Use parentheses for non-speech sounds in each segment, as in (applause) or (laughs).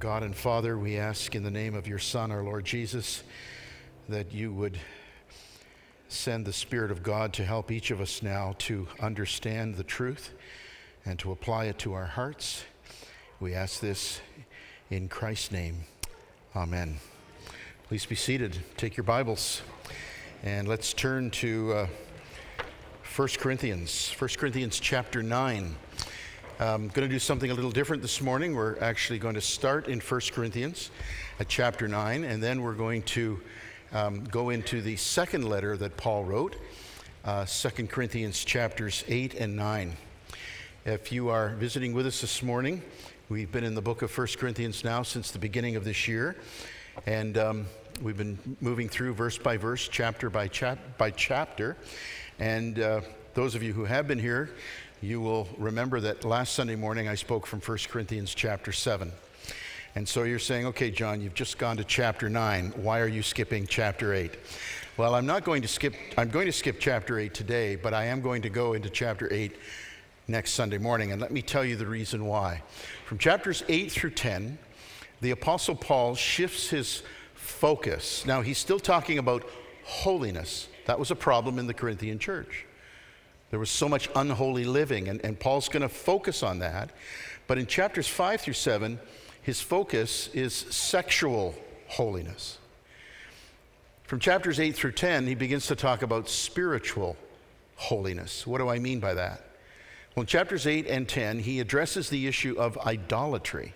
God and Father, we ask in the name of your Son, our Lord Jesus, that you would send the Spirit of God to help each of us now to understand the truth and to apply it to our hearts. We ask this in Christ's name. Amen. Please be seated. Take your Bibles and let's turn to uh, 1 Corinthians, 1 Corinthians chapter 9. I'm going to do something a little different this morning. We're actually going to start in 1 Corinthians at chapter 9, and then we're going to um, go into the second letter that Paul wrote, uh, 2 Corinthians chapters 8 and 9. If you are visiting with us this morning, we've been in the book of 1 Corinthians now since the beginning of this year, and um, we've been moving through verse by verse, chapter by, chap- by chapter. And uh, those of you who have been here, you will remember that last Sunday morning I spoke from 1 Corinthians chapter 7. And so you're saying, okay, John, you've just gone to chapter 9. Why are you skipping chapter 8? Well, I'm not going to skip, I'm going to skip chapter 8 today, but I am going to go into chapter 8 next Sunday morning. And let me tell you the reason why. From chapters 8 through 10, the Apostle Paul shifts his focus. Now, he's still talking about holiness. That was a problem in the Corinthian church. There was so much unholy living, and, and Paul's going to focus on that. But in chapters 5 through 7, his focus is sexual holiness. From chapters 8 through 10, he begins to talk about spiritual holiness. What do I mean by that? Well, in chapters 8 and 10, he addresses the issue of idolatry.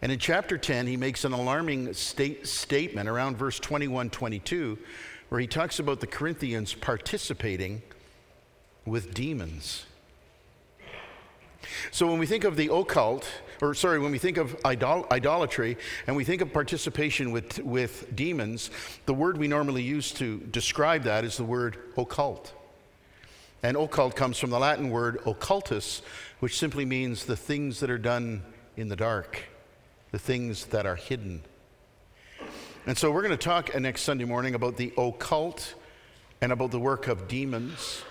And in chapter 10, he makes an alarming state, statement around verse 21 22, where he talks about the Corinthians participating with demons. So when we think of the occult, or sorry, when we think of idol- idolatry and we think of participation with, with demons, the word we normally use to describe that is the word occult. And occult comes from the Latin word occultus, which simply means the things that are done in the dark, the things that are hidden. And so we're going to talk next Sunday morning about the occult and about the work of demons.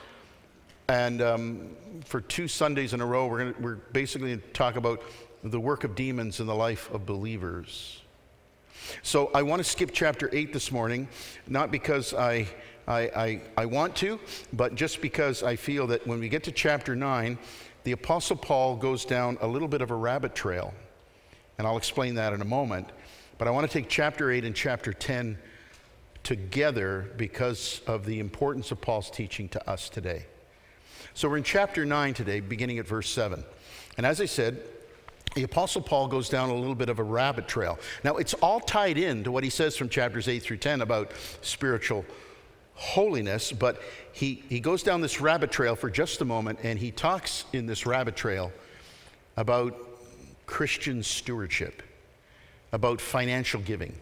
And um, for two Sundays in a row, we're, gonna, we're basically going to talk about the work of demons in the life of believers. So I want to skip chapter 8 this morning, not because I, I, I, I want to, but just because I feel that when we get to chapter 9, the Apostle Paul goes down a little bit of a rabbit trail. And I'll explain that in a moment. But I want to take chapter 8 and chapter 10 together because of the importance of Paul's teaching to us today. So we're in chapter 9 today, beginning at verse 7. And as I said, the Apostle Paul goes down a little bit of a rabbit trail. Now, it's all tied in to what he says from chapters 8 through 10 about spiritual holiness, but he, he goes down this rabbit trail for just a moment and he talks in this rabbit trail about Christian stewardship, about financial giving.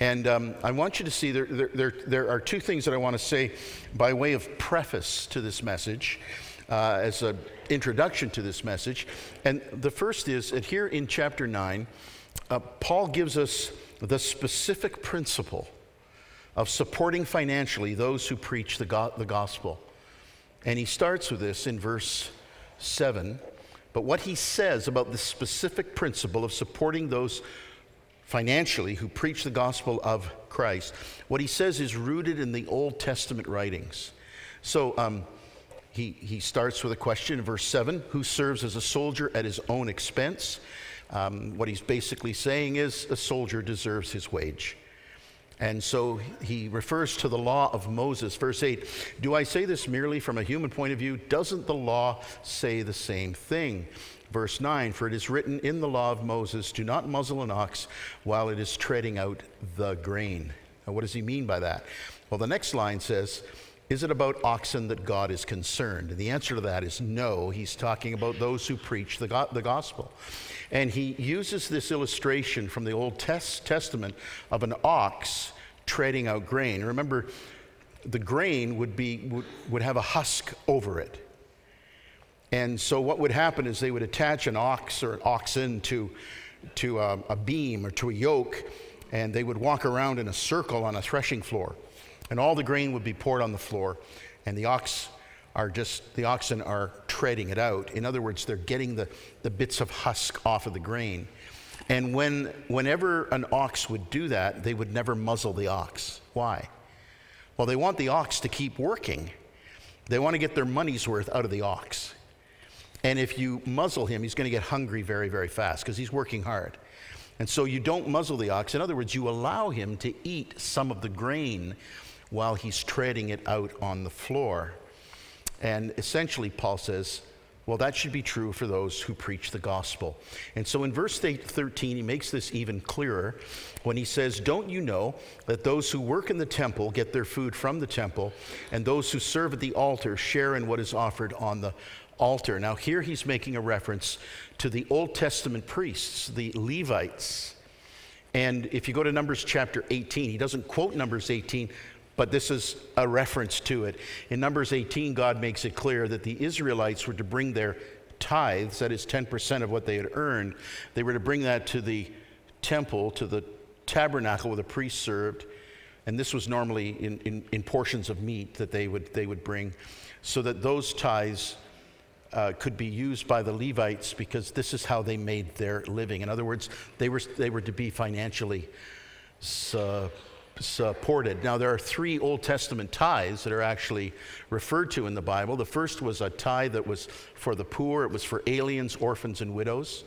And um, I want you to see there, there, there, there, are two things that I want to say by way of preface to this message, uh, as an introduction to this message. And the first is that here in chapter 9, uh, Paul gives us the specific principle of supporting financially those who preach the, go- the gospel. And he starts with this in verse 7. But what he says about the specific principle of supporting those financially who preach the gospel of Christ, what he says is rooted in the Old Testament writings. So um, he, he starts with a question in verse 7 who serves as a soldier at his own expense? Um, what he's basically saying is a soldier deserves his wage. And so he refers to the law of Moses. Verse 8 Do I say this merely from a human point of view? Doesn't the law say the same thing? Verse 9 For it is written in the law of Moses, Do not muzzle an ox while it is treading out the grain. Now, what does he mean by that? Well, the next line says, Is it about oxen that God is concerned? And the answer to that is no. He's talking about those who preach the, go- the gospel. And he uses this illustration from the Old Testament of an ox treading out grain. Remember, the grain would, be, would, would have a husk over it. And so what would happen is they would attach an ox or an oxen to, to a, a beam or to a yoke, and they would walk around in a circle on a threshing floor. And all the grain would be poured on the floor, and the ox are just the oxen are treading it out. In other words, they're getting the, the bits of husk off of the grain. And when, whenever an ox would do that, they would never muzzle the ox. Why? Well, they want the ox to keep working. They want to get their money's worth out of the ox. And if you muzzle him, he's going to get hungry very, very fast because he's working hard. And so you don't muzzle the ox. In other words, you allow him to eat some of the grain while he's treading it out on the floor. And essentially, Paul says, well, that should be true for those who preach the gospel. And so in verse 13, he makes this even clearer when he says, Don't you know that those who work in the temple get their food from the temple, and those who serve at the altar share in what is offered on the altar? Now, here he's making a reference to the Old Testament priests, the Levites. And if you go to Numbers chapter 18, he doesn't quote Numbers 18, but this is a reference to it. In Numbers 18, God makes it clear that the Israelites were to bring their tithes, that is 10% of what they had earned, they were to bring that to the temple, to the tabernacle where the priests served. And this was normally in, in, in portions of meat that they would, they would bring, so that those tithes uh, could be used by the Levites because this is how they made their living. In other words, they were, they were to be financially. Uh, supported. Now, there are three Old Testament tithes that are actually referred to in the Bible. The first was a tithe that was for the poor, it was for aliens, orphans, and widows.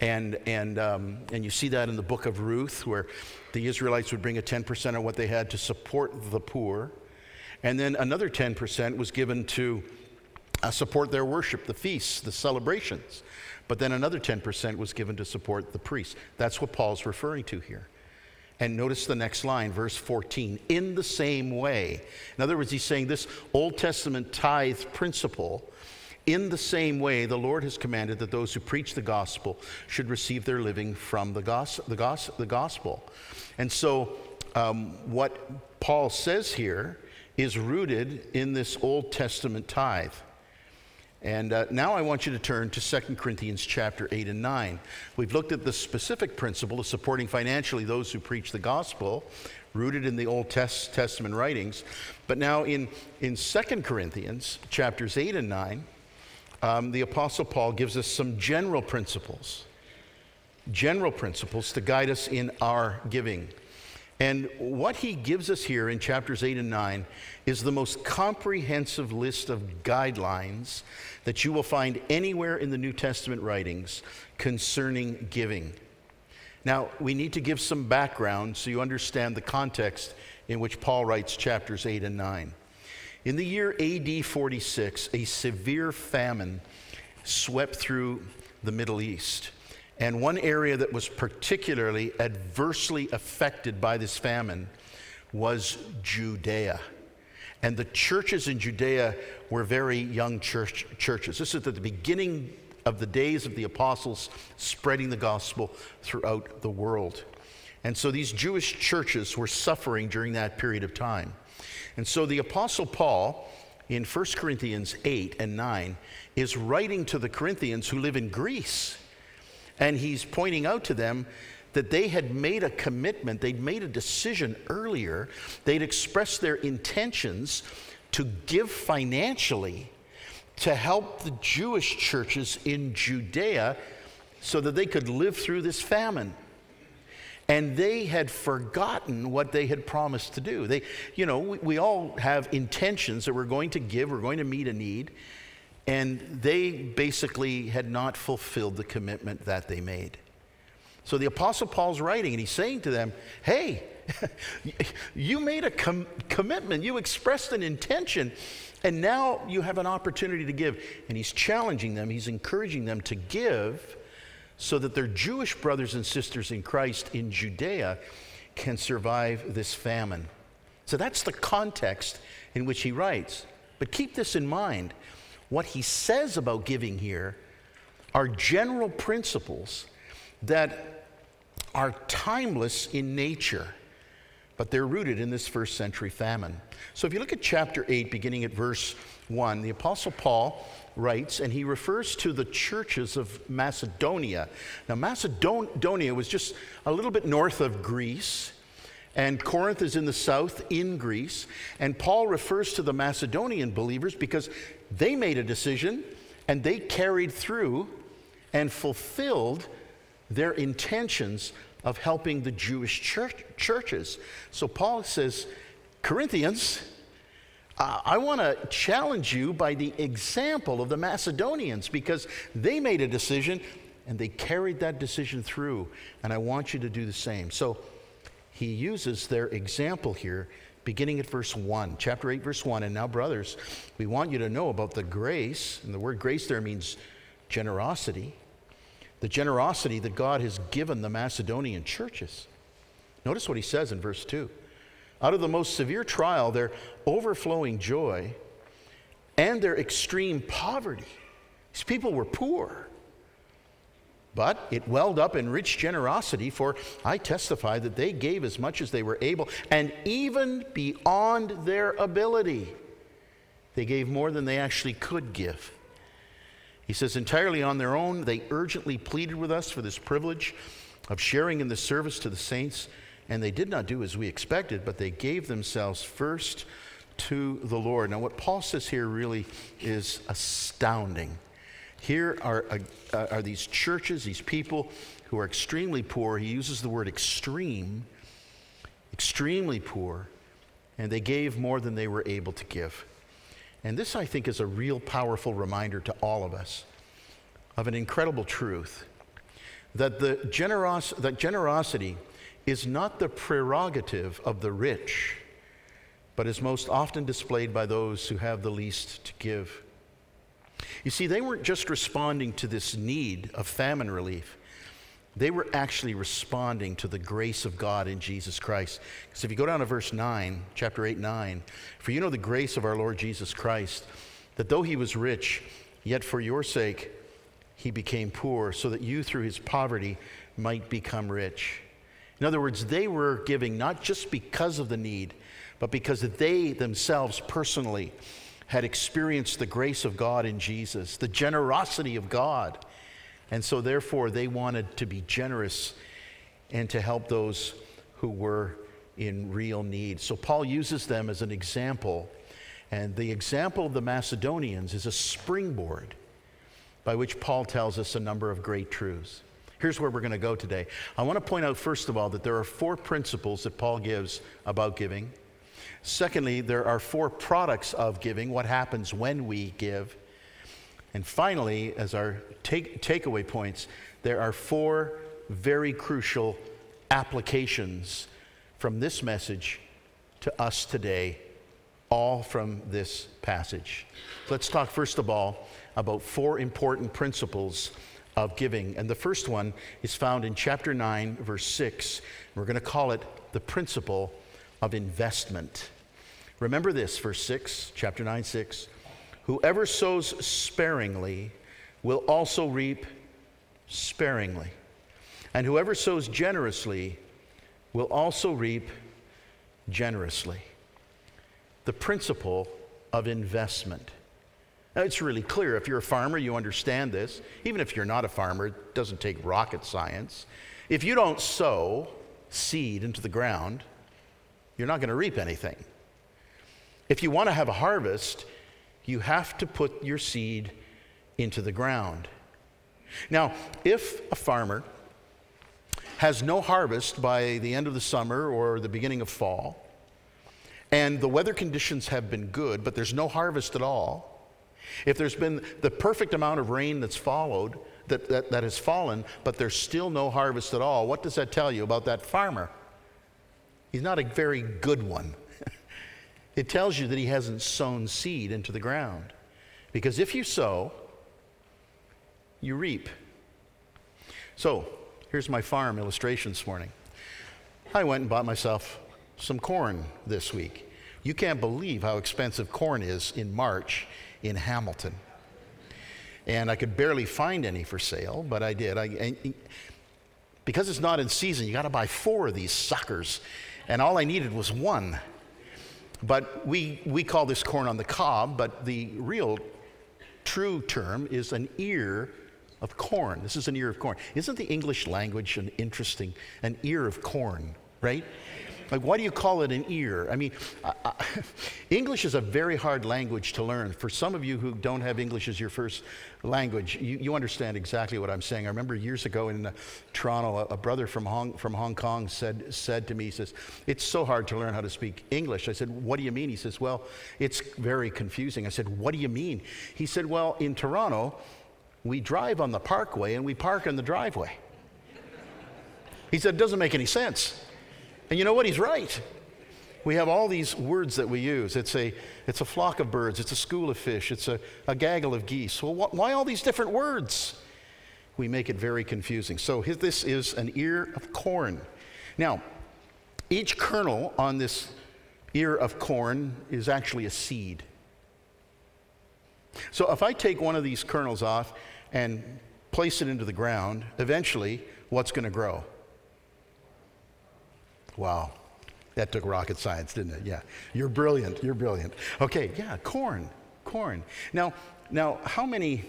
And, and, um, and you see that in the book of Ruth, where the Israelites would bring a 10% of what they had to support the poor. And then another 10% was given to uh, support their worship, the feasts, the celebrations. But then another 10% was given to support the priests. That's what Paul's referring to here. And notice the next line, verse 14. In the same way. In other words, he's saying this Old Testament tithe principle, in the same way, the Lord has commanded that those who preach the gospel should receive their living from the, gos- the, gos- the gospel. And so, um, what Paul says here is rooted in this Old Testament tithe. And uh, now I want you to turn to 2 Corinthians chapter 8 and 9. We've looked at the specific principle of supporting financially those who preach the gospel, rooted in the Old Testament writings. But now in, in 2 Corinthians chapters 8 and 9, um, the Apostle Paul gives us some general principles, general principles to guide us in our giving. And what he gives us here in chapters 8 and 9 is the most comprehensive list of guidelines that you will find anywhere in the New Testament writings concerning giving. Now, we need to give some background so you understand the context in which Paul writes chapters 8 and 9. In the year AD 46, a severe famine swept through the Middle East. And one area that was particularly adversely affected by this famine was Judea. And the churches in Judea were very young church, churches. This is at the beginning of the days of the apostles spreading the gospel throughout the world. And so these Jewish churches were suffering during that period of time. And so the apostle Paul in 1 Corinthians 8 and 9 is writing to the Corinthians who live in Greece. And he's pointing out to them that they had made a commitment, they'd made a decision earlier, they'd expressed their intentions to give financially to help the Jewish churches in Judea so that they could live through this famine. And they had forgotten what they had promised to do. They, you know, we, we all have intentions that we're going to give, we're going to meet a need. And they basically had not fulfilled the commitment that they made. So the Apostle Paul's writing, and he's saying to them, Hey, (laughs) you made a com- commitment, you expressed an intention, and now you have an opportunity to give. And he's challenging them, he's encouraging them to give so that their Jewish brothers and sisters in Christ in Judea can survive this famine. So that's the context in which he writes. But keep this in mind what he says about giving here are general principles that are timeless in nature, but they're rooted in this first century famine. So if you look at chapter 8, beginning at verse 1, the Apostle Paul writes, and he refers to the churches of Macedonia. Now, Macedonia was just a little bit north of Greece. And Corinth is in the south in Greece. And Paul refers to the Macedonian believers because they made a decision and they carried through and fulfilled their intentions of helping the Jewish church, churches. So Paul says, Corinthians, uh, I want to challenge you by the example of the Macedonians because they made a decision and they carried that decision through, and I want you to do the same. So he uses their example here beginning at verse 1, chapter 8, verse 1. And now, brothers, we want you to know about the grace, and the word grace there means generosity, the generosity that God has given the Macedonian churches. Notice what he says in verse 2. Out of the most severe trial, their overflowing joy and their extreme poverty. These people were poor. But it welled up in rich generosity, for I testify that they gave as much as they were able, and even beyond their ability. They gave more than they actually could give. He says, entirely on their own, they urgently pleaded with us for this privilege of sharing in the service to the saints, and they did not do as we expected, but they gave themselves first to the Lord. Now, what Paul says here really is astounding. Here are, uh, are these churches, these people who are extremely poor. He uses the word extreme, extremely poor, and they gave more than they were able to give. And this, I think, is a real powerful reminder to all of us of an incredible truth that, the generos- that generosity is not the prerogative of the rich, but is most often displayed by those who have the least to give. You see, they weren't just responding to this need of famine relief. They were actually responding to the grace of God in Jesus Christ. Because if you go down to verse 9, chapter 8, 9, for you know the grace of our Lord Jesus Christ, that though he was rich, yet for your sake he became poor, so that you through his poverty might become rich. In other words, they were giving not just because of the need, but because they themselves personally had experienced the grace of God in Jesus, the generosity of God. And so, therefore, they wanted to be generous and to help those who were in real need. So, Paul uses them as an example. And the example of the Macedonians is a springboard by which Paul tells us a number of great truths. Here's where we're going to go today. I want to point out, first of all, that there are four principles that Paul gives about giving. Secondly, there are four products of giving, what happens when we give. And finally, as our take, takeaway points, there are four very crucial applications from this message to us today, all from this passage. Let's talk first of all about four important principles of giving. And the first one is found in chapter 9, verse 6. We're going to call it the principle of investment. Remember this, verse 6, chapter 9, 6. Whoever sows sparingly will also reap sparingly. And whoever sows generously will also reap generously. The principle of investment. Now, it's really clear. If you're a farmer, you understand this. Even if you're not a farmer, it doesn't take rocket science. If you don't sow seed into the ground, you're not going to reap anything. If you want to have a harvest, you have to put your seed into the ground. Now, if a farmer has no harvest by the end of the summer or the beginning of fall, and the weather conditions have been good, but there's no harvest at all, if there's been the perfect amount of rain that's followed, that, that, that has fallen, but there's still no harvest at all, what does that tell you about that farmer? He's not a very good one. (laughs) it tells you that he hasn't sown seed into the ground. Because if you sow, you reap. So, here's my farm illustration this morning. I went and bought myself some corn this week. You can't believe how expensive corn is in March in Hamilton. And I could barely find any for sale, but I did. I, because it's not in season, you got to buy four of these suckers and all I needed was one. But we, we call this corn on the cob, but the real true term is an ear of corn. This is an ear of corn. Isn't the English language an interesting, an ear of corn, right? Like, why do you call it an ear? I mean, I, I, (laughs) English is a very hard language to learn. For some of you who don't have English as your first language, you, you understand exactly what I'm saying. I remember years ago in uh, Toronto, a, a, brother from Hong, from Hong Kong said, said to me, he says, It's so hard to learn how to speak English. I said, What do you mean? He says, Well, it's very confusing. I said, What do you mean? He said, Well, in Toronto, we drive on the parkway and we park in the driveway. He said, It doesn't make any sense. And you know what? He's right. We have all these words that we use. It's a, it's a flock of birds, it's a school of fish, it's a, a gaggle of geese. Well, wh- why all these different words? We make it very confusing. So, his, this is an ear of corn. Now, each kernel on this ear of corn is actually a seed. So, if I take one of these kernels off and place it into the ground, eventually, what's going to grow? Wow. That took rocket science, didn't it? Yeah. You're brilliant. You're brilliant. Okay, yeah, corn. Corn. Now, now how many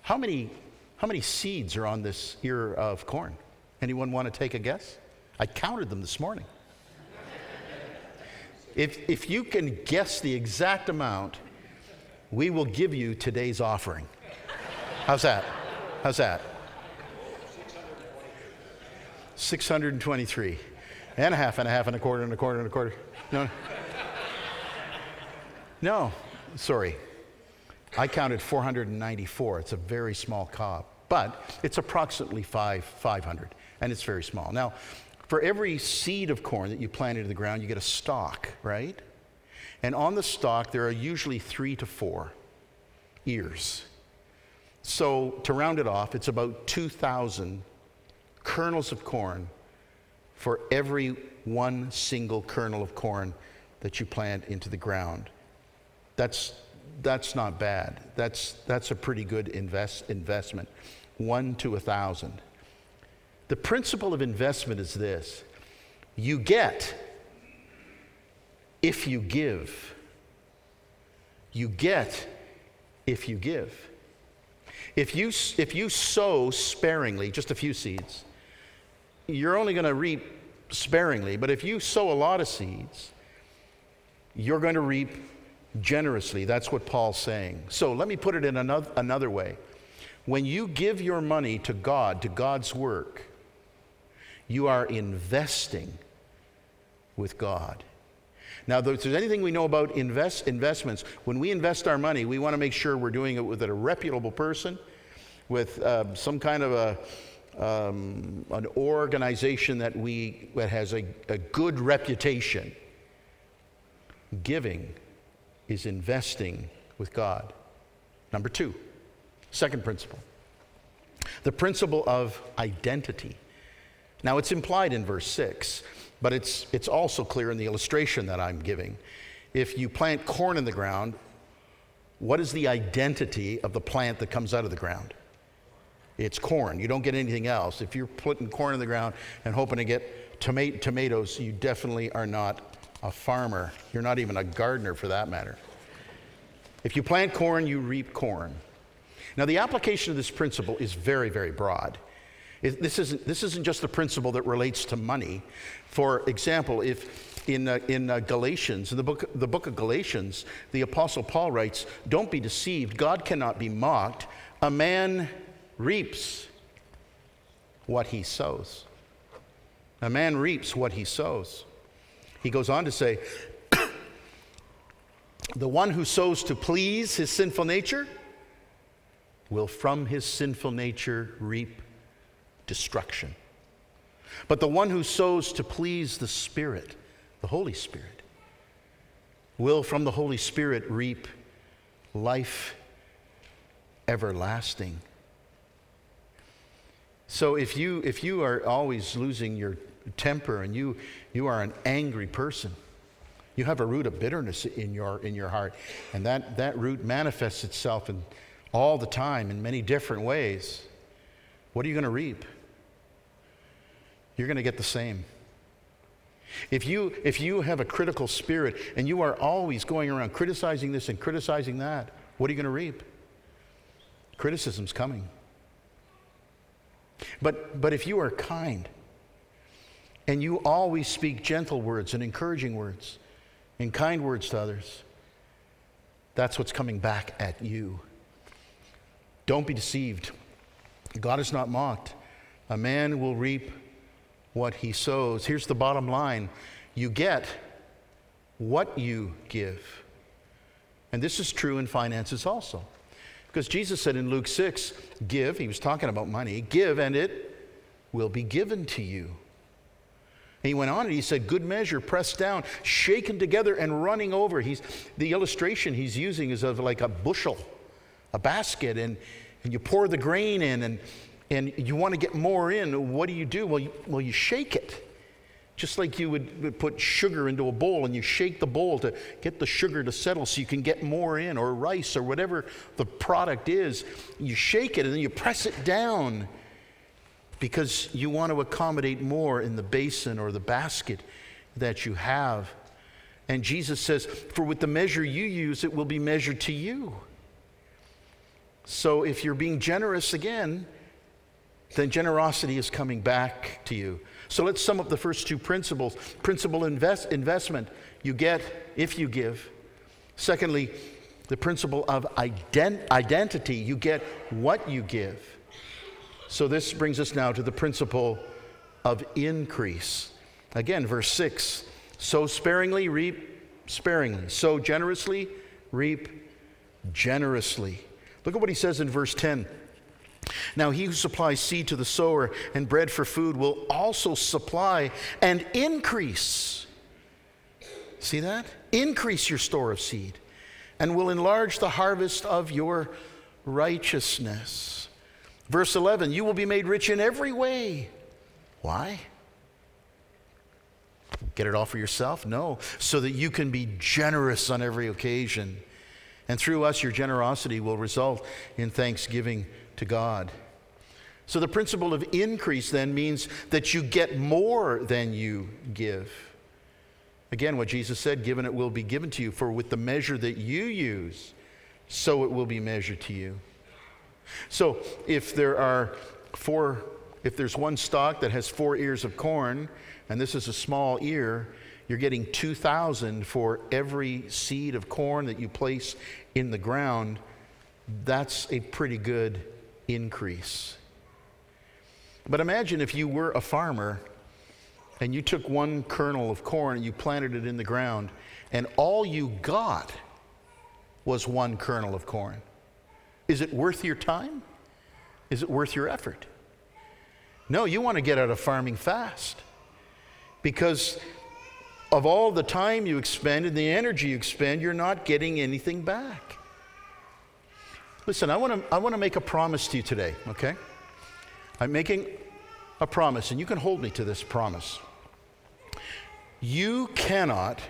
how many how many seeds are on this ear of corn? Anyone want to take a guess? I counted them this morning. if, if you can guess the exact amount, we will give you today's offering. How's that? How's that? 623 and a half and a half and a quarter and a quarter and a quarter. No. No, sorry. I counted 494. It's a very small cob, but it's approximately five, 500, and it's very small. Now, for every seed of corn that you plant into the ground, you get a stalk, right? And on the stalk, there are usually three to four ears. So, to round it off, it's about 2,000 kernels of corn for every one single kernel of corn that you plant into the ground. That's, that's not bad. That's, that's a pretty good invest, investment. One to a thousand. The principle of investment is this you get if you give. You get if you give. If you, if you sow sparingly, just a few seeds, you're only going to reap sparingly. But if you sow a lot of seeds, you're going to reap generously. That's what Paul's saying. So let me put it in another, another way. When you give your money to God, to God's work, you are investing with God. Now, if there's anything we know about invest, investments, when we invest our money, we want to make sure we're doing it with a reputable person, with uh, some kind of a um, an organization that, we, that has a, a good reputation. Giving is investing with God. Number two, second principle the principle of identity. Now, it's implied in verse 6, but it's, it's also clear in the illustration that I'm giving. If you plant corn in the ground, what is the identity of the plant that comes out of the ground? It's corn. You don't get anything else. If you're putting corn in the ground and hoping to get toma- tomatoes, you definitely are not a farmer. You're not even a gardener for that matter. If you plant corn, you reap corn. Now, the application of this principle is very, very broad. It, this, isn't, this isn't just a principle that relates to money. For example, if in, uh, in uh, Galatians, in the book, the book of Galatians, the Apostle Paul writes, Don't be deceived, God cannot be mocked. A man reaps what he sows. A man reaps what he sows. He goes on to say, (coughs) The one who sows to please his sinful nature will from his sinful nature reap destruction. But the one who sows to please the Spirit, the Holy Spirit, will from the Holy Spirit reap life everlasting. So if you, if you are always losing your temper and you, you are an angry person, you have a root of bitterness in your, in your heart, and that, that root manifests itself in, all the time in many different ways. What are you going to reap? You're going to get the same. If you, if you have a critical spirit and you are always going around criticizing this and criticizing that, what are you going to reap? Criticism's coming. But, but if you are kind, and you always speak gentle words and encouraging words and kind words to others, that's what's coming back at you. Don't be deceived. God is not mocked. A man will reap what he sows. Here's the bottom line you get what you give. And this is true in finances also. Because Jesus said in Luke 6, give, he was talking about money, give and it will be given to you. And he went on and he said, Good measure, pressed down, shaken together, and running over. He's, the illustration he's using is of like a bushel, a basket, and, and you pour the grain in, and, and you want to get more in. What do you do? Well, you, well, you shake it. Just like you would, put sugar into a bowl and you shake the bowl to get the sugar to settle so you can get more in, or rice, or whatever the product is. You shake it and then you press it down because you want to accommodate more in the basin or the basket that you have. And Jesus says, For with the measure you use, it will be measured to you. So if you're being generous again, then generosity is coming back to you. So let's sum up the first two principles. Principle invest, investment, you get if you give. Secondly, the principle of ident- identity, you get what you give. So this brings us now to the principle of increase. Again, verse 6 sow sparingly, reap sparingly. Sow generously, reap generously. Look at what he says in verse 10. Now, he who supplies seed to the sower and bread for food will also supply and increase. See that? Increase your store of seed and will enlarge the harvest of your righteousness. Verse 11, you will be made rich in every way. Why? Get it all for yourself? No, so that you can be generous on every occasion. And through us, your generosity will result in thanksgiving to God. So the principle of increase then means that you get more than you give. Again, what Jesus said, given it will be given to you, for with the measure that you use, so it will be measured to you. So if there are four, if there's one stalk that has four ears of corn, and this is a small ear, you're getting 2,000 for every seed of corn that you place in the ground. That's a pretty good increase. But imagine if you were a farmer and you took one kernel of corn and you planted it in the ground, and all you got was one kernel of corn. Is it worth your time? Is it worth your effort? No, you want to get out of farming fast because of all the time you expend and the energy you expend, you're not getting anything back. Listen, I want to I want to make a promise to you today, okay? I'm making a promise, and you can hold me to this promise. You cannot,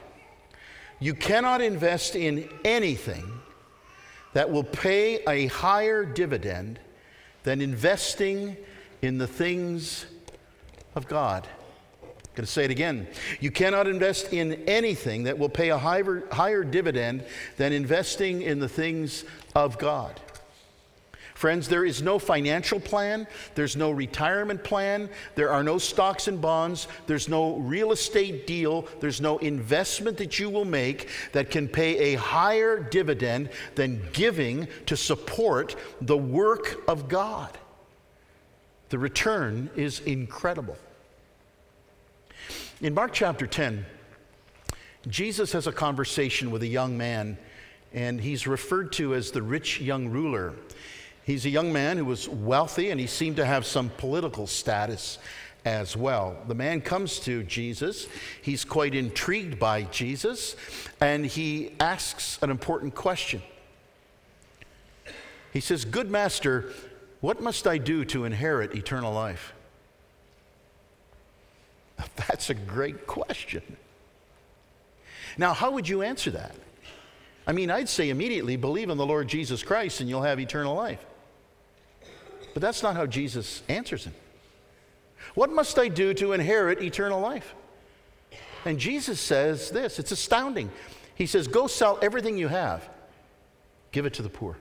you cannot invest in anything that will pay a higher dividend than investing in the things of God. I'm going to say it again. You cannot invest in anything that will pay a higher, higher dividend than investing in the things of God. Friends, there is no financial plan, there's no retirement plan, there are no stocks and bonds, there's no real estate deal, there's no investment that you will make that can pay a higher dividend than giving to support the work of God. The return is incredible. In Mark chapter 10, Jesus has a conversation with a young man, and he's referred to as the rich young ruler. He's a young man who was wealthy and he seemed to have some political status as well. The man comes to Jesus. He's quite intrigued by Jesus and he asks an important question. He says, Good master, what must I do to inherit eternal life? (laughs) That's a great question. Now, how would you answer that? I mean, I'd say immediately believe in the Lord Jesus Christ and you'll have eternal life. But that's not how Jesus answers him. What must I do to inherit eternal life? And Jesus says this it's astounding. He says, Go sell everything you have, give it to the poor.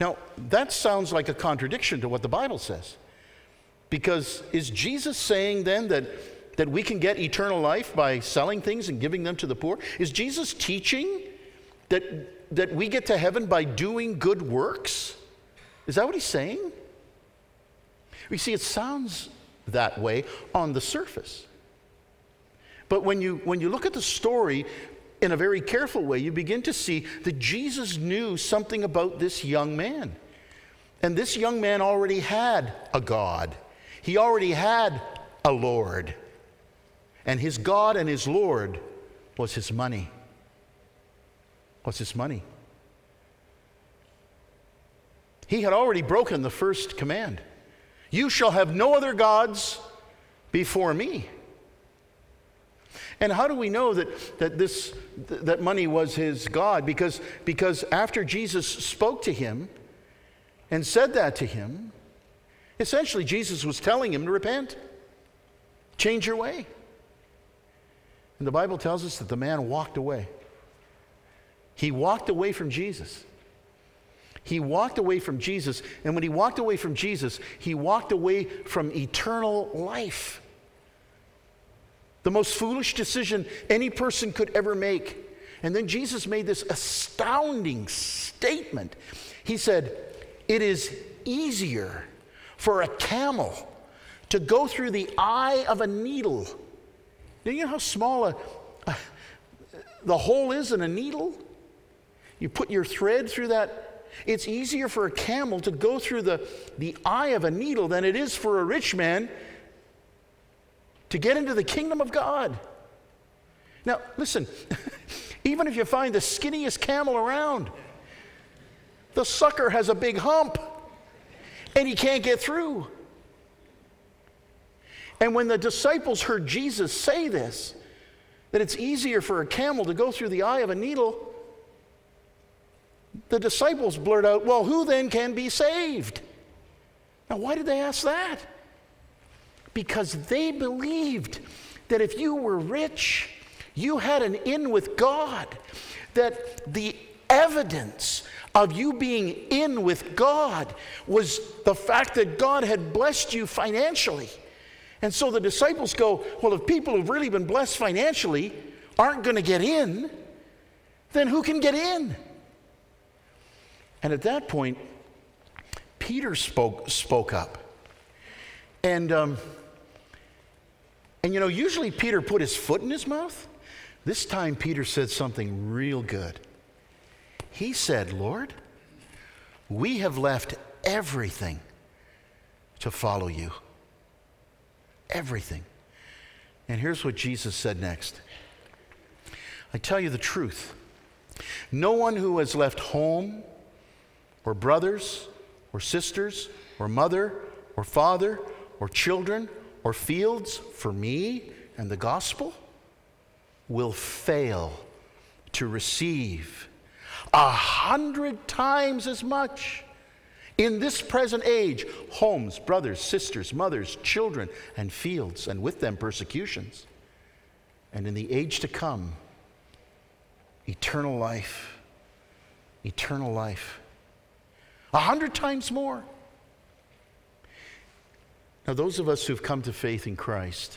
Now, that sounds like a contradiction to what the Bible says. Because is Jesus saying then that, that we can get eternal life by selling things and giving them to the poor? Is Jesus teaching that, that we get to heaven by doing good works? Is that what he's saying? You see, it sounds that way on the surface. But when you, when you look at the story in a very careful way, you begin to see that Jesus knew something about this young man. And this young man already had a God, he already had a Lord. And his God and his Lord was his money. Was his money. He had already broken the first command You shall have no other gods before me. And how do we know that, that, this, that money was his God? Because, because after Jesus spoke to him and said that to him, essentially Jesus was telling him to repent, change your way. And the Bible tells us that the man walked away. He walked away from Jesus. He walked away from Jesus, and when he walked away from Jesus, he walked away from eternal life. The most foolish decision any person could ever make. And then Jesus made this astounding statement. He said, It is easier for a camel to go through the eye of a needle. Do you know how small a, a, the hole is in a needle? You put your thread through that. It's easier for a camel to go through the, the eye of a needle than it is for a rich man to get into the kingdom of God. Now, listen, (laughs) even if you find the skinniest camel around, the sucker has a big hump and he can't get through. And when the disciples heard Jesus say this, that it's easier for a camel to go through the eye of a needle, the disciples blurt out, Well, who then can be saved? Now, why did they ask that? because they believed that if you were rich, you had an in with God, that the evidence of you being in with God was the fact that God had blessed you financially. And so the disciples go, Well, if people who've really been blessed financially aren't going to get in, then who can get in? And at that point, Peter spoke, spoke up. And um, and you know, usually Peter put his foot in his mouth. This time, Peter said something real good. He said, Lord, we have left everything to follow you. Everything. And here's what Jesus said next I tell you the truth. No one who has left home, or brothers, or sisters, or mother, or father, or children, or fields for me and the gospel will fail to receive a hundred times as much in this present age homes, brothers, sisters, mothers, children, and fields, and with them persecutions. And in the age to come, eternal life. Eternal life. A hundred times more. Now, those of us who've come to faith in Christ,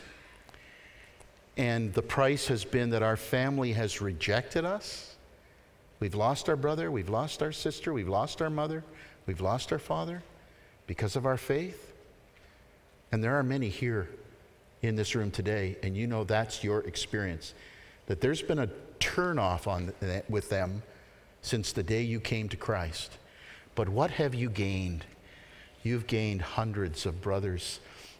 and the price has been that our family has rejected us, we've lost our brother, we've lost our sister, we've lost our mother, we've lost our father because of our faith. And there are many here in this room today, and you know that's your experience. That there's been a turnoff on with them since the day you came to Christ. But what have you gained? You've gained hundreds of brothers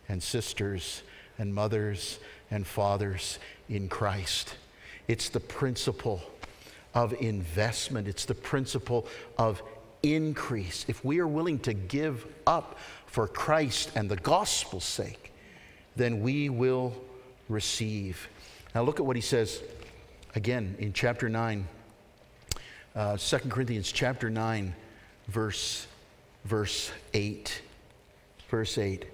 and sisters and mothers and fathers in Christ. It's the principle of investment, it's the principle of increase. If we are willing to give up for Christ and the gospel's sake, then we will receive. Now, look at what he says again in chapter 9, uh, 2 Corinthians chapter 9, verse verse 8. Verse 8.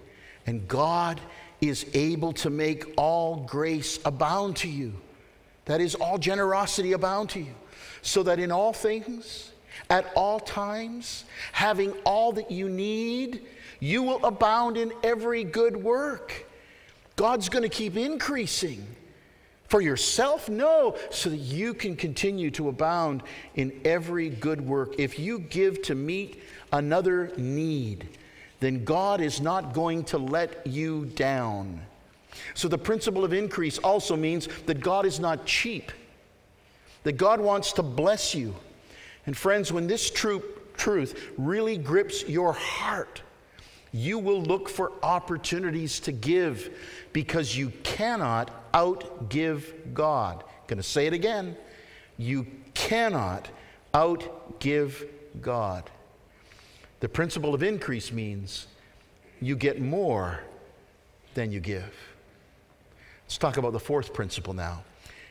And God is able to make all grace abound to you. That is, all generosity abound to you. So that in all things, at all times, having all that you need, you will abound in every good work. God's going to keep increasing. For yourself? No, so that you can continue to abound in every good work. If you give to meet another need, then God is not going to let you down. So the principle of increase also means that God is not cheap, that God wants to bless you. And friends, when this true, truth really grips your heart, you will look for opportunities to give because you cannot outgive God. I'm going to say it again. You cannot outgive God. The principle of increase means you get more than you give. Let's talk about the fourth principle now,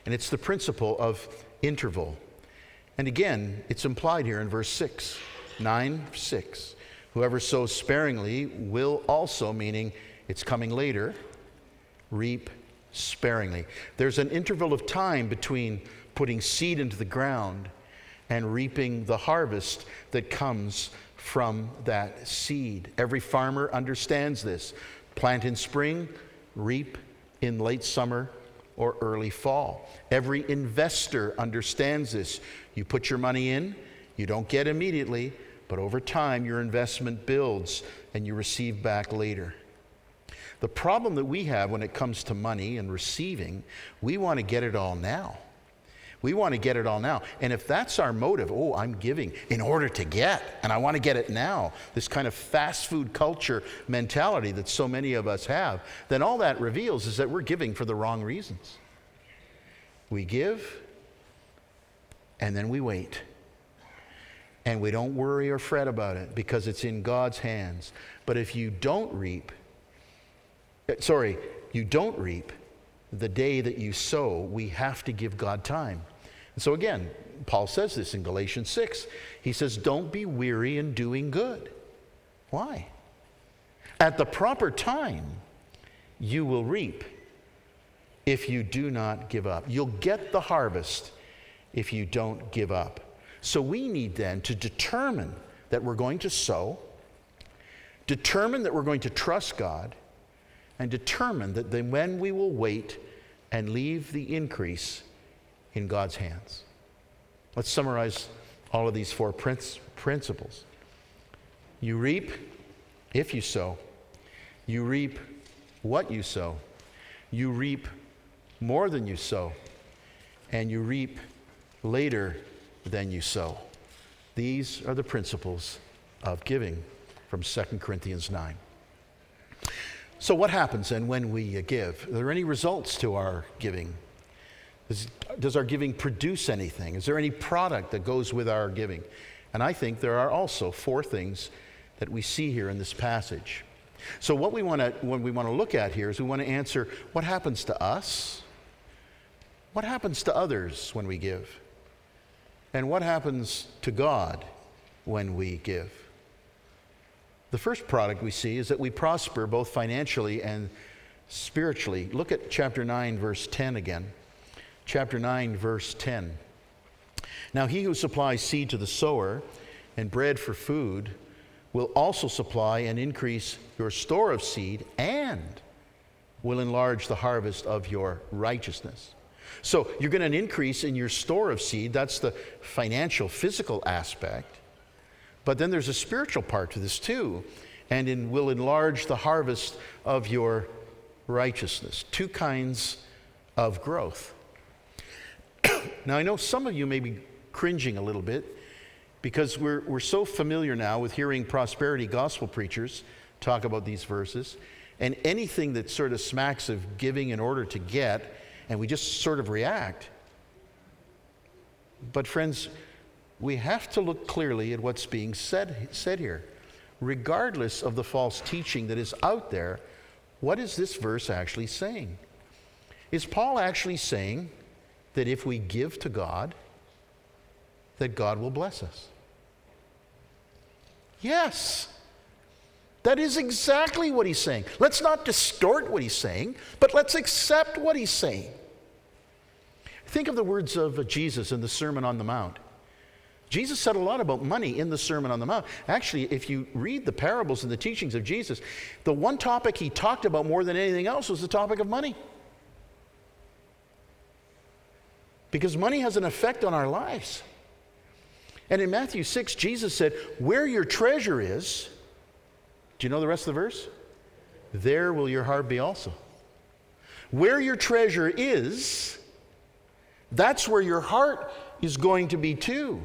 and it's the principle of interval. And again, it's implied here in verse 6, 9, 6. Whoever sows sparingly will also, meaning it's coming later, reap sparingly. There's an interval of time between putting seed into the ground and reaping the harvest that comes from that seed. Every farmer understands this. Plant in spring, reap in late summer or early fall. Every investor understands this. You put your money in, you don't get immediately, but over time your investment builds and you receive back later. The problem that we have when it comes to money and receiving, we want to get it all now. We want to get it all now. And if that's our motive, oh, I'm giving in order to get, and I want to get it now, this kind of fast food culture mentality that so many of us have, then all that reveals is that we're giving for the wrong reasons. We give, and then we wait. And we don't worry or fret about it because it's in God's hands. But if you don't reap, eh, sorry, you don't reap, the day that you sow, we have to give God time. And so again, Paul says this in Galatians 6. He says, Don't be weary in doing good. Why? At the proper time, you will reap if you do not give up. You'll get the harvest if you don't give up. So we need then to determine that we're going to sow, determine that we're going to trust God and determine that then when we will wait and leave the increase in God's hands. Let's summarize all of these four principles. You reap if you sow, you reap what you sow, you reap more than you sow, and you reap later than you sow. These are the principles of giving from 2 Corinthians 9. So, what happens then when we give? Are there any results to our giving? Does, does, our giving produce anything? Is there any product that goes with our giving? And I think there are also four things that we see here in this passage. So, what we want to when we want to look at here is we want to answer what happens to us, what happens to others when we give, and what happens to God when we give. The first product we see is that we prosper both financially and spiritually. Look at chapter 9, verse 10 again. Chapter 9, verse 10. Now, he who supplies seed to the sower and bread for food will also supply and increase your store of seed and will enlarge the harvest of your righteousness. So, you're going to increase in your store of seed. That's the financial, physical aspect. But then there's a spiritual part to this too, and in, will enlarge the harvest of your righteousness. Two kinds of growth. (coughs) now, I know some of you may be cringing a little bit because we're, we're so familiar now with hearing prosperity gospel preachers talk about these verses, and anything that sort of smacks of giving in order to get, and we just sort of react. But, friends, we have to look clearly at what's being said, said here. Regardless of the false teaching that is out there, what is this verse actually saying? Is Paul actually saying that if we give to God, that God will bless us? Yes. That is exactly what he's saying. Let's not distort what he's saying, but let's accept what he's saying. Think of the words of Jesus in the Sermon on the Mount. Jesus said a lot about money in the Sermon on the Mount. Actually, if you read the parables and the teachings of Jesus, the one topic he talked about more than anything else was the topic of money. Because money has an effect on our lives. And in Matthew 6, Jesus said, Where your treasure is, do you know the rest of the verse? There will your heart be also. Where your treasure is, that's where your heart is going to be too.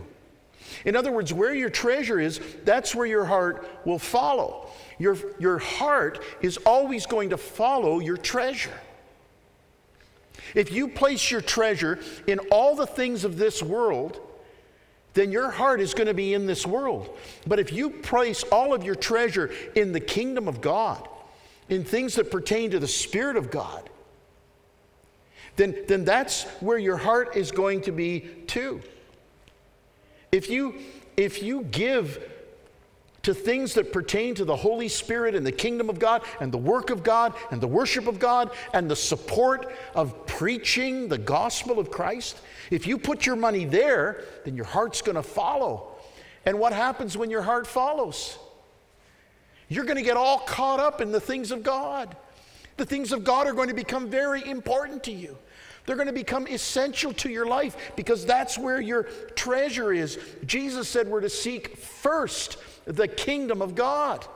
In other words, where your treasure is, that's where your heart will follow. Your, your heart is always going to follow your treasure. If you place your treasure in all the things of this world, then your heart is going to be in this world. But if you place all of your treasure in the kingdom of God, in things that pertain to the Spirit of God, then, then that's where your heart is going to be too. If you, if you give to things that pertain to the Holy Spirit and the kingdom of God and the work of God and the worship of God and the support of preaching the gospel of Christ, if you put your money there, then your heart's going to follow. And what happens when your heart follows? You're going to get all caught up in the things of God. The things of God are going to become very important to you. They're going to become essential to your life because that's where your treasure is. Jesus said we're to seek first the kingdom of God.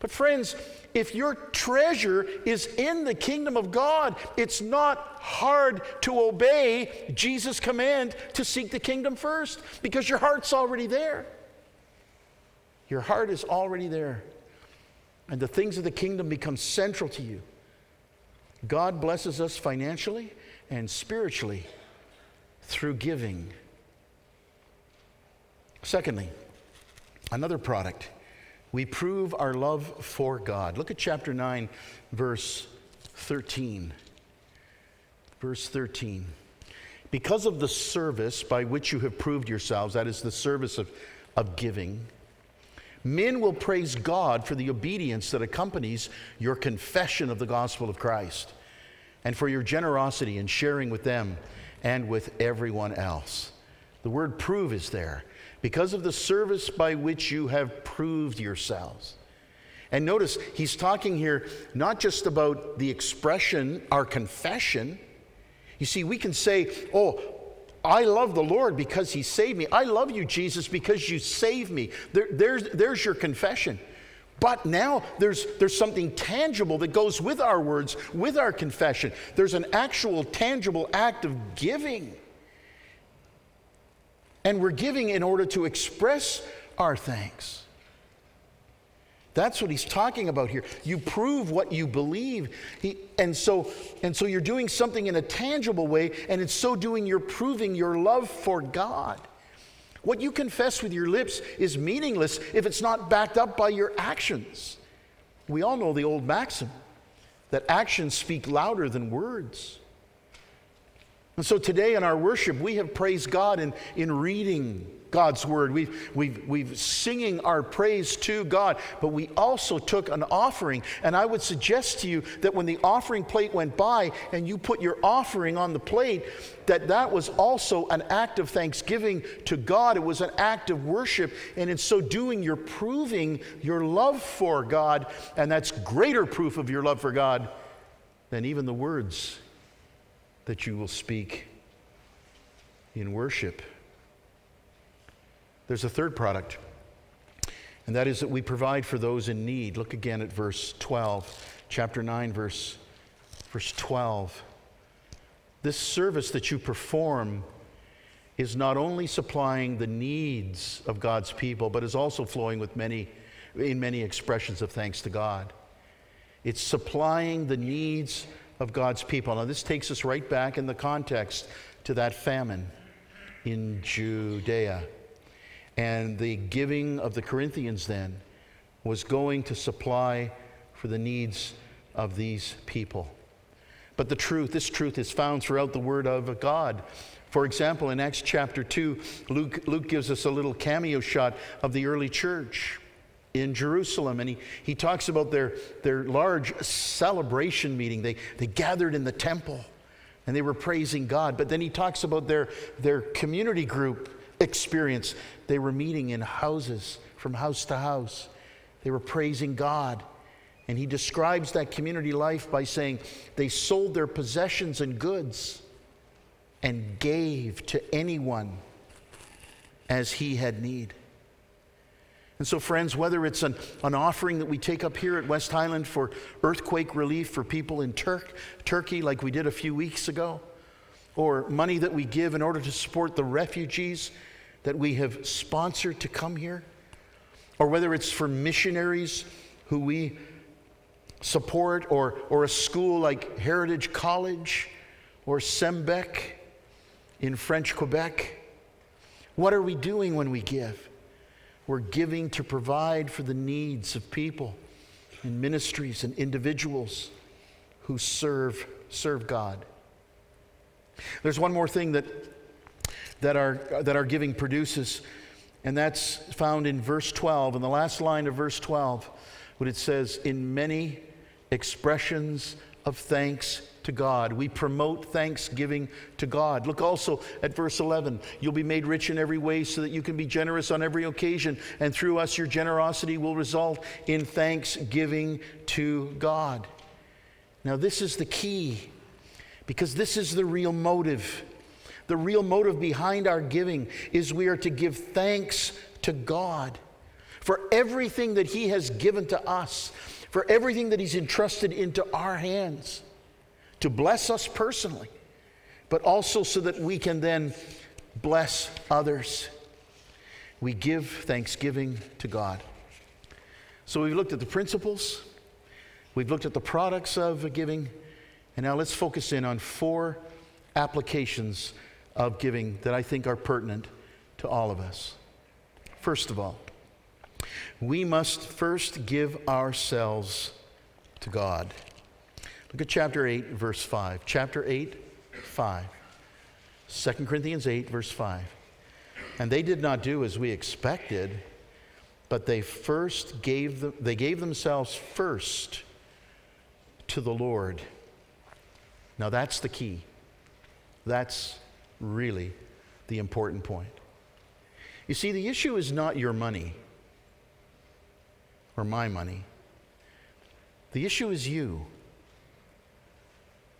But, friends, if your treasure is in the kingdom of God, it's not hard to obey Jesus' command to seek the kingdom first because your heart's already there. Your heart is already there. And the things of the kingdom become central to you. God blesses us financially and spiritually through giving. Secondly, another product. We prove our love for God. Look at chapter 9, verse 13. Verse 13. Because of the service by which you have proved yourselves, that is the service of, of giving, men will praise God for the obedience that accompanies your confession of the gospel of Christ and for your generosity in sharing with them and with everyone else. The word prove is there because of the service by which you have proved yourselves. And notice, he's talking here not just about the expression, our confession. You see, we can say, Oh, I love the Lord because he saved me. I love you, Jesus, because you saved me. There, there's, there's your confession. But now there's, there's something tangible that goes with our words, with our confession. There's an actual tangible act of giving. And we're giving in order to express our thanks. That's what he's talking about here. You prove what you believe. He, and, so, and so you're doing something in a tangible way, and in so doing, you're proving your love for God. What you confess with your lips is meaningless if it's not backed up by your actions. We all know the old maxim that actions speak louder than words. And so today in our worship, we have praised God in, in reading God's word. We've, we've, we've singing our praise to God, but we also took an offering. And I would suggest to you that when the offering plate went by and you put your offering on the plate, that that was also an act of thanksgiving to God. It was an act of worship. And in so doing, you're proving your love for God. And that's greater proof of your love for God than even the words that you will speak in worship. There's a third product, and that is that we provide for those in need. Look again at verse 12, chapter 9, verse, verse 12. This service that you perform is not only supplying the needs of God's people, but is also flowing with many, in many expressions of thanks to God. It's supplying the needs of God's people. Now, this takes us right back in the context to that famine in Judea. And the giving of the Corinthians then was going to supply for the needs of these people. But the truth, this truth is found throughout the Word of God. For example, in Acts chapter 2, Luke, Luke gives us a little cameo shot of the early church in Jerusalem. And he, he talks about their, their large celebration meeting. They, they gathered in the temple and they were praising God. But then he talks about their, their community group experience. They were meeting in houses, from house to house. They were praising God. And he describes that community life by saying they sold their possessions and goods and gave to anyone as he had need. And so, friends, whether it's an, an offering that we take up here at West Highland for earthquake relief for people in Turk, Turkey, like we did a few weeks ago, or money that we give in order to support the refugees that we have sponsored to come here, or whether it's for missionaries who we support, or, or a school like Heritage College or SEMBEQ in French Quebec, what are we doing when we give? We're giving to provide for the needs of people and ministries and individuals who serve, serve God. There's one more thing that, that, our, that our giving produces, and that's found in verse 12, in the last line of verse 12, when it says, In many expressions of thanks to God. We promote thanksgiving to God. Look also at verse 11. You'll be made rich in every way so that you can be generous on every occasion, and through us, your generosity will result in thanksgiving to God. Now, this is the key because this is the real motive. The real motive behind our giving is we are to give thanks to God for everything that He has given to us, for everything that He's entrusted into our hands to bless us personally, but also so that we can then bless others. We give thanksgiving to God. So we've looked at the principles, we've looked at the products of giving, and now let's focus in on four applications of giving that I think are pertinent to all of us. First of all, we must first give ourselves to God. Look at chapter 8, verse 5. Chapter 8, 5. 2 Corinthians 8, verse 5. And they did not do as we expected, but they first gave them, they gave themselves first to the Lord. Now that's the key. That's really the important point. You see, the issue is not your money or my money. The issue is you.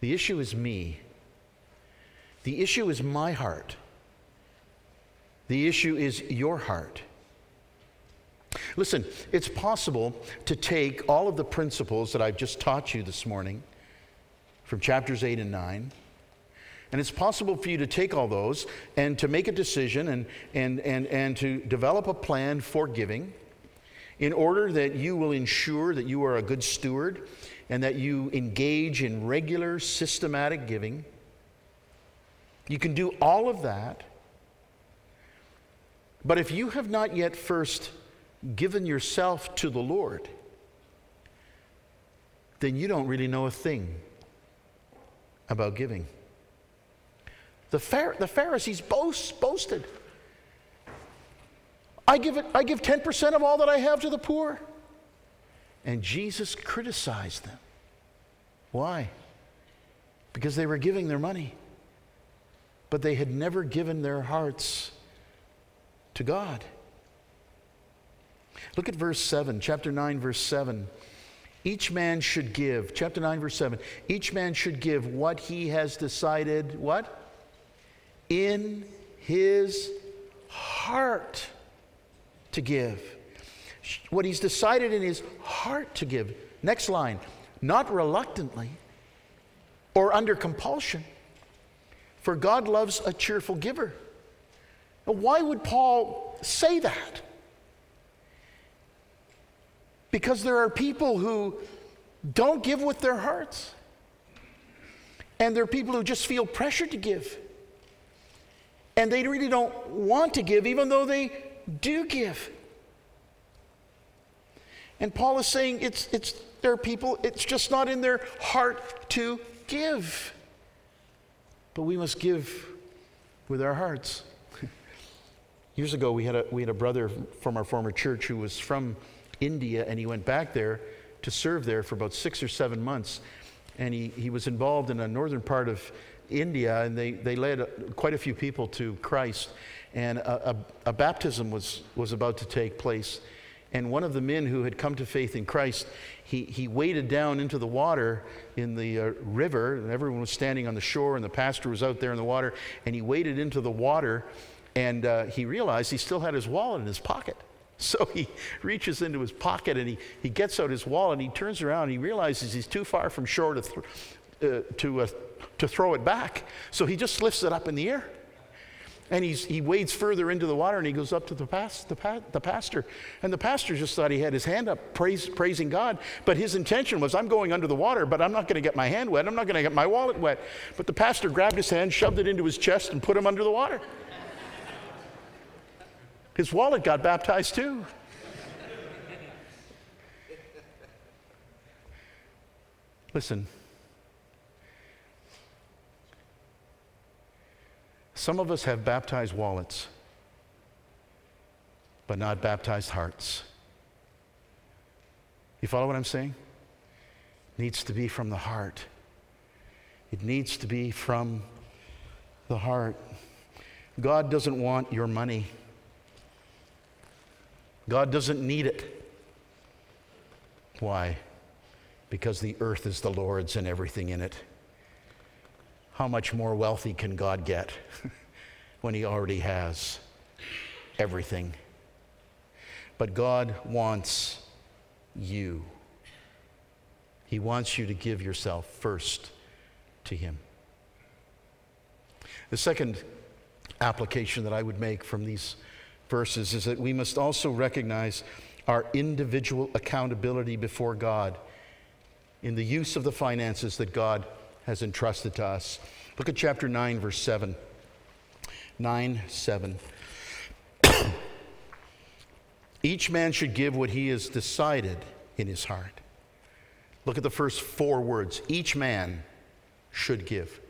The issue is me. The issue is my heart. The issue is your heart. Listen, it's possible to take all of the principles that I've just taught you this morning from chapters 8 and 9, and it's possible for you to take all those and to make a decision and, and, and, and to develop a plan for giving in order that you will ensure that you are a good steward and that you engage in regular, systematic giving. You can do all of that. But if you have not yet first given yourself to the Lord, then you don't really know a thing about giving. The, Phar- the Pharisees boast, boasted. I give, it, I give 10% of all that I have to the poor. And Jesus criticized them. Why? Because they were giving their money, but they had never given their hearts to God. Look at verse 7, chapter 9, verse 7. Each man should give, chapter 9, verse 7, each man should give what he has decided, what? In his heart to give what he's decided in his heart to give. Next line, not reluctantly or under compulsion, for God loves a cheerful giver. Now, why would Paul say that? Because there are people who don't give with their hearts. And there are people who just feel pressure to give. And they really don't want to give, even though they do give. And Paul is saying it's, it's, there are people, it's just not in their heart to give. But we must give with our hearts. (laughs) Years ago, we had, a, we had a brother from our former church who was from India, and he went back there to serve there for about six or seven months. And he, he was involved in a northern part of India, and they, they led quite a few people to Christ. and a, a, a baptism was, was about to take place. And one of the men who had come to faith in Christ, he, he waded down into the water in the uh, river, and everyone was standing on the shore, and the pastor was out there in the water, and he waded into the water, and uh, he realized he still had his wallet in his pocket. (laughs) So he reaches into his pocket and he, he gets out his wallet and he turns around and he realizes he's too far from shore to, th- uh, to, uh, to throw it back. So he just lifts it up in the air. And he's, he wades further into the water and he goes up to the, past, the, pa- the pastor. And the pastor just thought he had his hand up praise, praising God. But his intention was, I'm going under the water, but I'm not going to get my hand wet. I'm not going to get my wallet wet. But the pastor grabbed his hand, shoved it into his chest, and put him under the water. His wallet got baptized too. Listen. Some of us have baptized wallets, but not baptized hearts. You follow what I'm saying? It needs to be from the heart. It needs to be from the heart. God doesn't want your money. God doesn't need it. Why? Because the earth is the Lord's and everything in it how much more wealthy can God get (laughs) when He already has everything? But God wants you. He wants you to give yourself first to Him. The second application that I would make from these verses is that we must also recognize our individual accountability before God in the use of the finances that God has entrusted to us. Look at chapter 9, verse 7. 9, 7. (coughs) Each man should give what he has decided in his heart. Look at the first four words. Each man should give.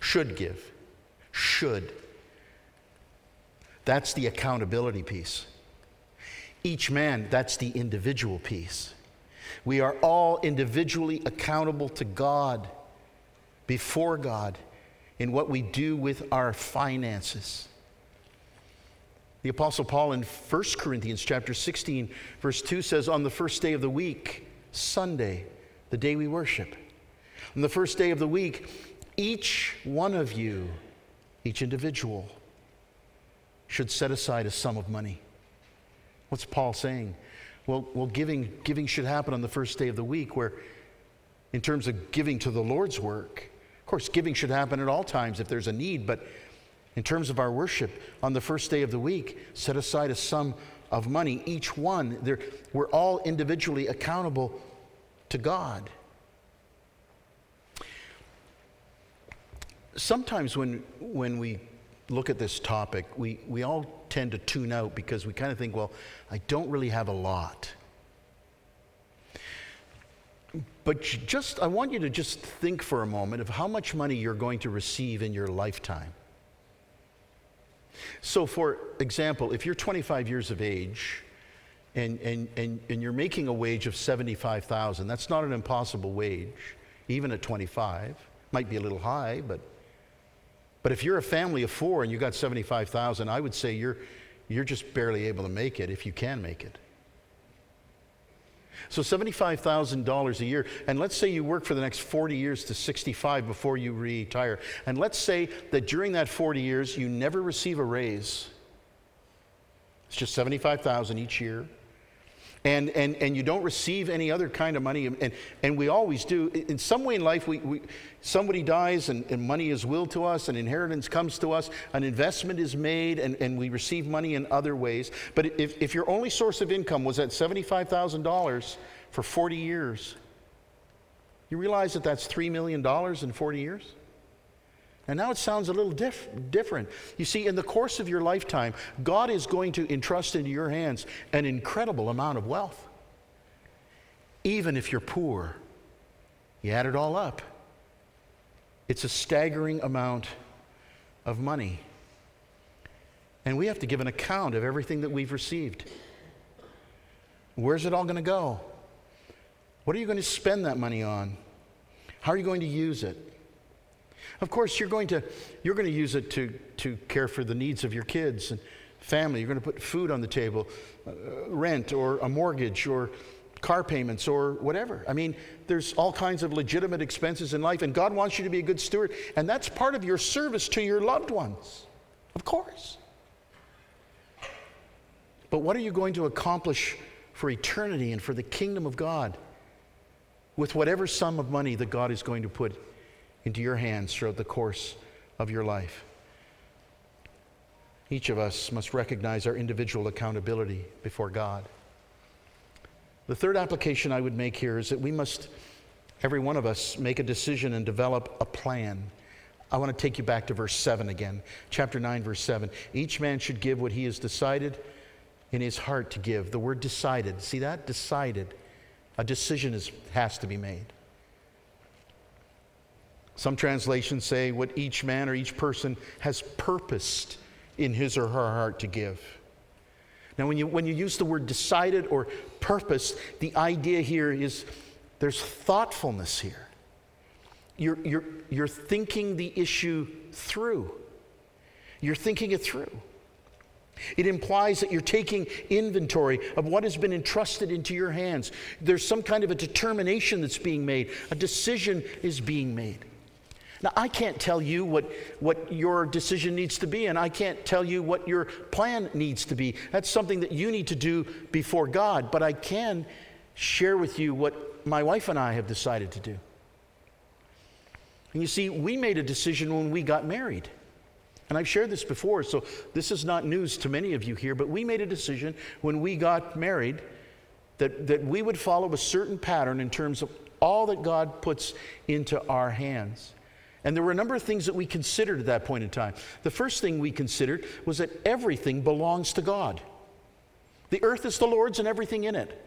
Should give. Should. That's the accountability piece. Each man, that's the individual piece. We are all individually accountable to God before God in what we do with our finances. The apostle Paul in 1 Corinthians chapter 16 verse 2 says on the first day of the week, Sunday, the day we worship. On the first day of the week, each one of you, each individual should set aside a sum of money. What's Paul saying? Well, well giving, giving should happen on the first day of the week, where, in terms of giving to the Lord's work, of course, giving should happen at all times if there's a need, but in terms of our worship, on the first day of the week, set aside a sum of money. Each one, we're all individually accountable to God. Sometimes when, when we look at this topic, we, we all tend to tune out because we kind of think, well, I don't really have a lot. But just, I want you to just think for a moment of how much money you're going to receive in your lifetime. So, for example, if you're 25 years of age and, and, and, and you're making a wage of 75,000, that's not an impossible wage, even at 25. Might be a little high, but, but if you're a family of four and you got 75,000, I would say you're, you're just barely able to make it if you can make it. So $75,000 a year. And let's say you work for the next 40 years to 65 before you retire. And let's say that during that 40 years you never receive a raise. It's just 75,000 each year and, and, and you don't receive any other kind of money. And, and we always do. In some way in life, we, we, somebody dies and, and money is willed to us, an inheritance comes to us, an investment is made, and, and we receive money in other ways. But if, if your only source of income was at $75,000 for 40 years, you realize that that's $3 million in 40 years? And now it sounds a little diff- different. You see, in the course of your lifetime, God is going to entrust into your hands an incredible amount of wealth. Even if you're poor, you add it all up, it's a staggering amount of money. And we have to give an account of everything that we've received. Where's it all going to go? What are you going to spend that money on? How are you going to use it? Of course, you're going to, you're going to use it to, to care for the needs of your kids and family. You're going to put food on the table, uh, rent or a mortgage or car payments or whatever. I mean, there's all kinds of legitimate expenses in life, and God wants you to be a good steward. And that's part of your service to your loved ones, of course. But what are you going to accomplish for eternity and for the kingdom of God with whatever sum of money that God is going to put into your hands throughout the course of your life? Each of us must recognize our individual accountability before God. The third application I would make here is that we must, every one of us, make a decision and develop a plan. I want to take you back to verse 7 again, chapter 9, verse 7. Each man should give what he has decided in his heart to give. The word decided, see that? Decided. A decision is, has to be made. Some translations say what each man or each person has purposed in his or her heart to give. Now, when you, when you use the word decided or purpose, the idea here is there's thoughtfulness here. You're, you're, you're thinking the issue through. You're thinking it through. It implies that you're taking inventory of what has been entrusted into your hands. There's some kind of a determination that's being made, a decision is being made. Now, I can't tell you what, what your decision needs to be, and I can't tell you what your plan needs to be. That's something that you need to do before God, but I can share with you what my wife and I have decided to do. And you see, we made a decision when we got married. And I've shared this before, so this is not news to many of you here, but we made a decision when we got married that, that we would follow a certain pattern in terms of all that God puts into our hands. And there were a number of things that we considered at that point in time. The first thing we considered was that everything belongs to God. The earth is the Lord's and everything in it.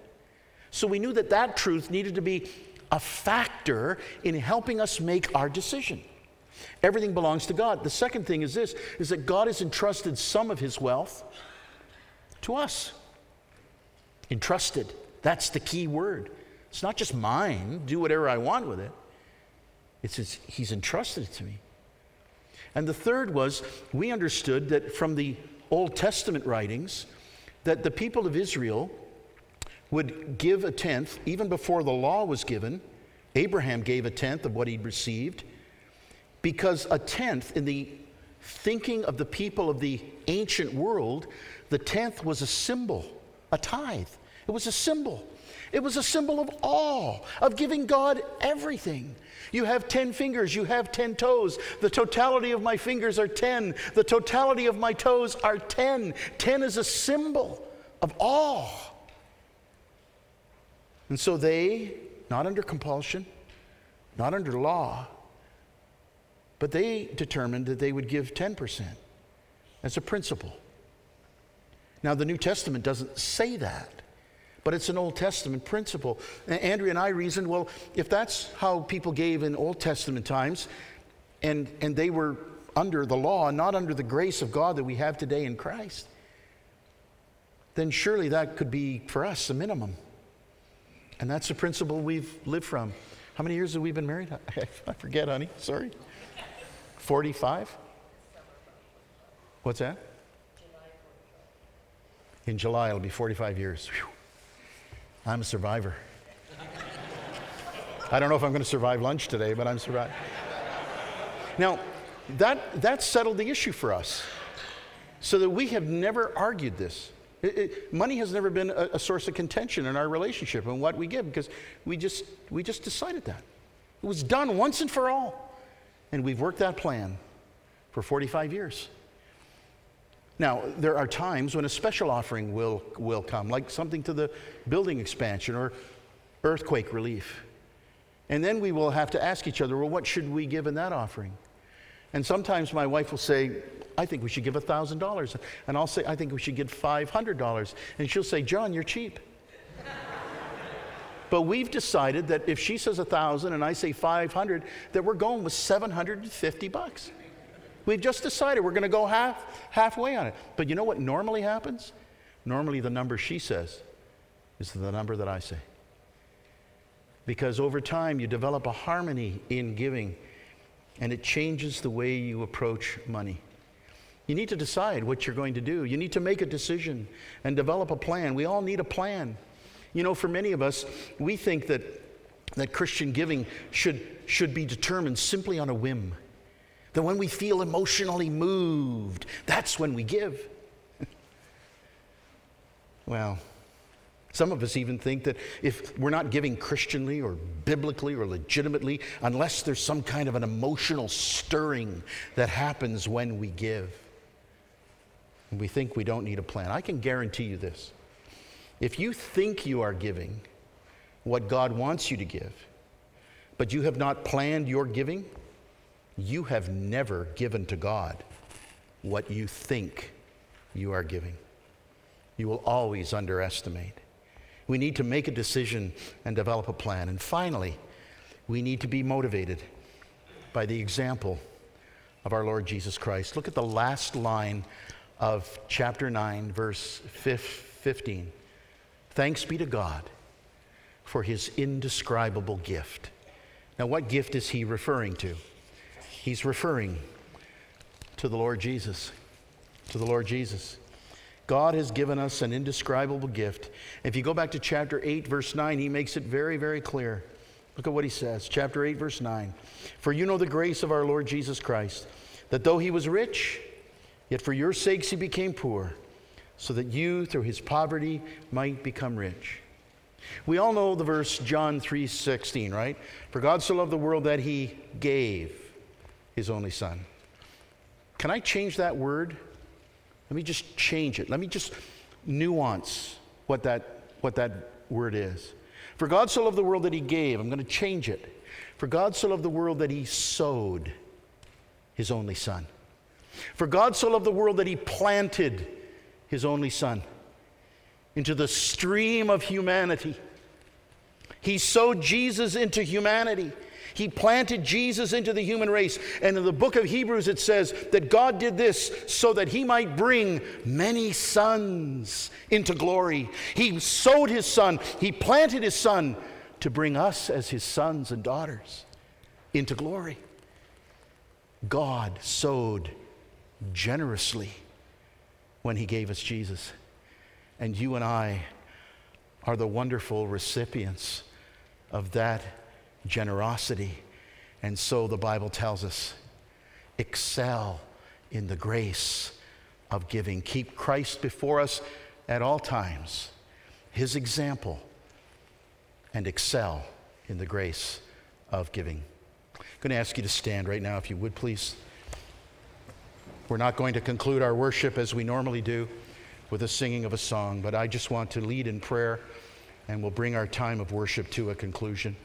So we knew that that truth needed to be a factor in helping us make our decision. Everything belongs to God. The second thing is this is that God has entrusted some of his wealth to us. Entrusted. That's the key word. It's not just mine, do whatever I want with it. It says, He's entrusted it to me. And the third was, we understood that from the Old Testament writings, that the people of Israel would give a tenth, even before the law was given. Abraham gave a tenth of what he'd received, because a tenth, in the thinking of the people of the ancient world, the tenth was a symbol, a tithe. It was a symbol. It was a symbol of all, of giving God everything. You have 10 fingers, you have 10 toes. The totality of my fingers are 10. The totality of my toes are 10. 10 is a symbol of all. And so they, not under compulsion, not under law, but they determined that they would give 10% as a principle. Now, the New Testament doesn't say that but it's an Old Testament principle. And Andrea and I reasoned well, if that's how people gave in Old Testament times, and, and they were under the law, not under the grace of God that we have today in Christ, then surely that could be for us a minimum. And that's the principle we've lived from. How many years have we been married? (laughs) I forget, honey. Sorry. 45? What's that? In July, it'll be 45 years. Whew. I'm a survivor. I don't know if I'm going to survive lunch today, but I'm surviving. Now, that, that settled the issue for us so that we have never argued this. It, it, money has never been a, a, source of contention in our relationship and what we give because we just, we just decided that. It was done once and for all. And we've worked that plan for 45 years. Now, there are times when a special offering will, will come, like something to the building expansion or earthquake relief. And then we will have to ask each other, well, what should we give in that offering? And sometimes my wife will say, I think we should give $1,000. And I'll say, I think we should give $500. And she'll say, John, you're cheap. (laughs) but we've decided that if she says 1000 and I say 500, that we're going with 750 bucks. We've just decided we're going to go half, halfway on it. But you know what normally happens? Normally, the number she says is the number that I say. Because over time, you develop a harmony in giving. and it changes the way you approach money. You need to decide what you're going to do. You need to make a decision and develop a plan. We all need a plan. You know, for many of us, we think that, that Christian giving should, should be determined simply on a whim. That when we feel emotionally moved, that's when we give. (laughs) well, some of us even think that if we're not giving Christianly or biblically or legitimately, unless there's some kind of an emotional stirring that happens when we give, and we think we don't need a plan. I can guarantee you this. If you think you are giving what God wants you to give, but you have not planned your giving, you have never given to God what you think you are giving. You will always underestimate. We need to make a decision and develop a plan. And finally, we need to be motivated by the example of our Lord Jesus Christ. Look at the last line of chapter 9, verse 15. Thanks be to God for his indescribable gift. Now, what gift is he referring to? He's referring to the Lord Jesus. To the Lord Jesus. God has given us an indescribable gift. If you go back to chapter 8, verse 9, he makes it very, very clear. Look at what he says. Chapter 8, verse 9. For you know the grace of our Lord Jesus Christ, that though he was rich, yet for your sakes he became poor, so that you, through his poverty, might become rich. We all know the verse John 3:16, right? For God so loved the world that he gave his only son. Can I change that word? Let me just change it. Let me just nuance what that, what that word is. For God so loved the world that he gave, I'm going to change it. For God so loved the world that he sowed his only son. For God so loved the world that he planted his only son into the stream of humanity. He sowed Jesus into humanity. He planted Jesus into the human race. And in the book of Hebrews, it says that God did this so that he might bring many sons into glory. He sowed his son, he planted his son to bring us as his sons and daughters into glory. God sowed generously when he gave us Jesus. And you and I are the wonderful recipients of that generosity. And so the Bible tells us excel in the grace of giving. Keep Christ before us at all times, his example, and excel in the grace of giving. I'm going to ask you to stand right now, if you would, please. We're not going to conclude our worship as we normally do with a singing of a song, but I just want to lead in prayer and we'll bring our time of worship to a conclusion.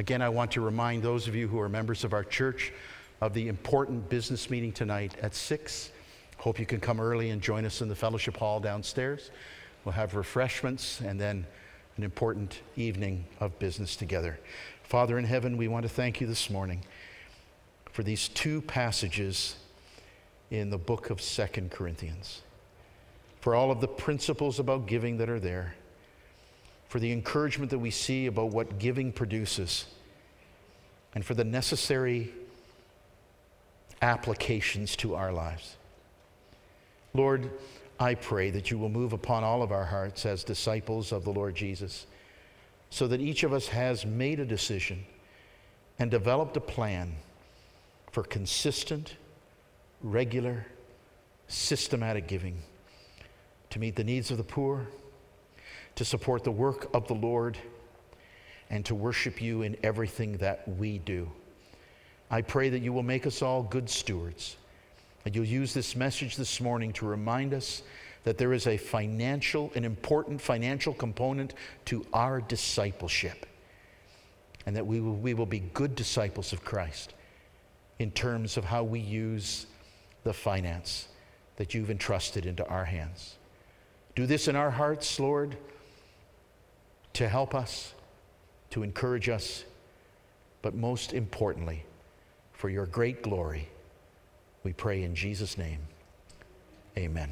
Again, I want to remind those of you who are members of our church of the important business meeting tonight at 6. Hope you can come early and join us in the fellowship hall downstairs. We'll have refreshments and then an important evening of business together. Father in heaven, we want to thank you this morning for these two passages in the book of Second Corinthians, for all of the principles about giving that are there for the encouragement that we see about what giving produces, and for the necessary applications to our lives. Lord, I pray that you will move upon all of our hearts as disciples of the Lord Jesus, so that each of us has made a decision and developed a plan for consistent, regular, systematic giving to meet the needs of the poor to support the work of the Lord, and to worship you in everything that we do. I pray that you will make us all good stewards, and you'll use this message this morning to remind us that there is a financial, an important financial component to our discipleship, and that we will, we will be good disciples of Christ in terms of how we use the finance that you've entrusted into our hands. Do this in our hearts, Lord to help us, to encourage us, but most importantly, for your great glory. We pray in Jesus' name. Amen.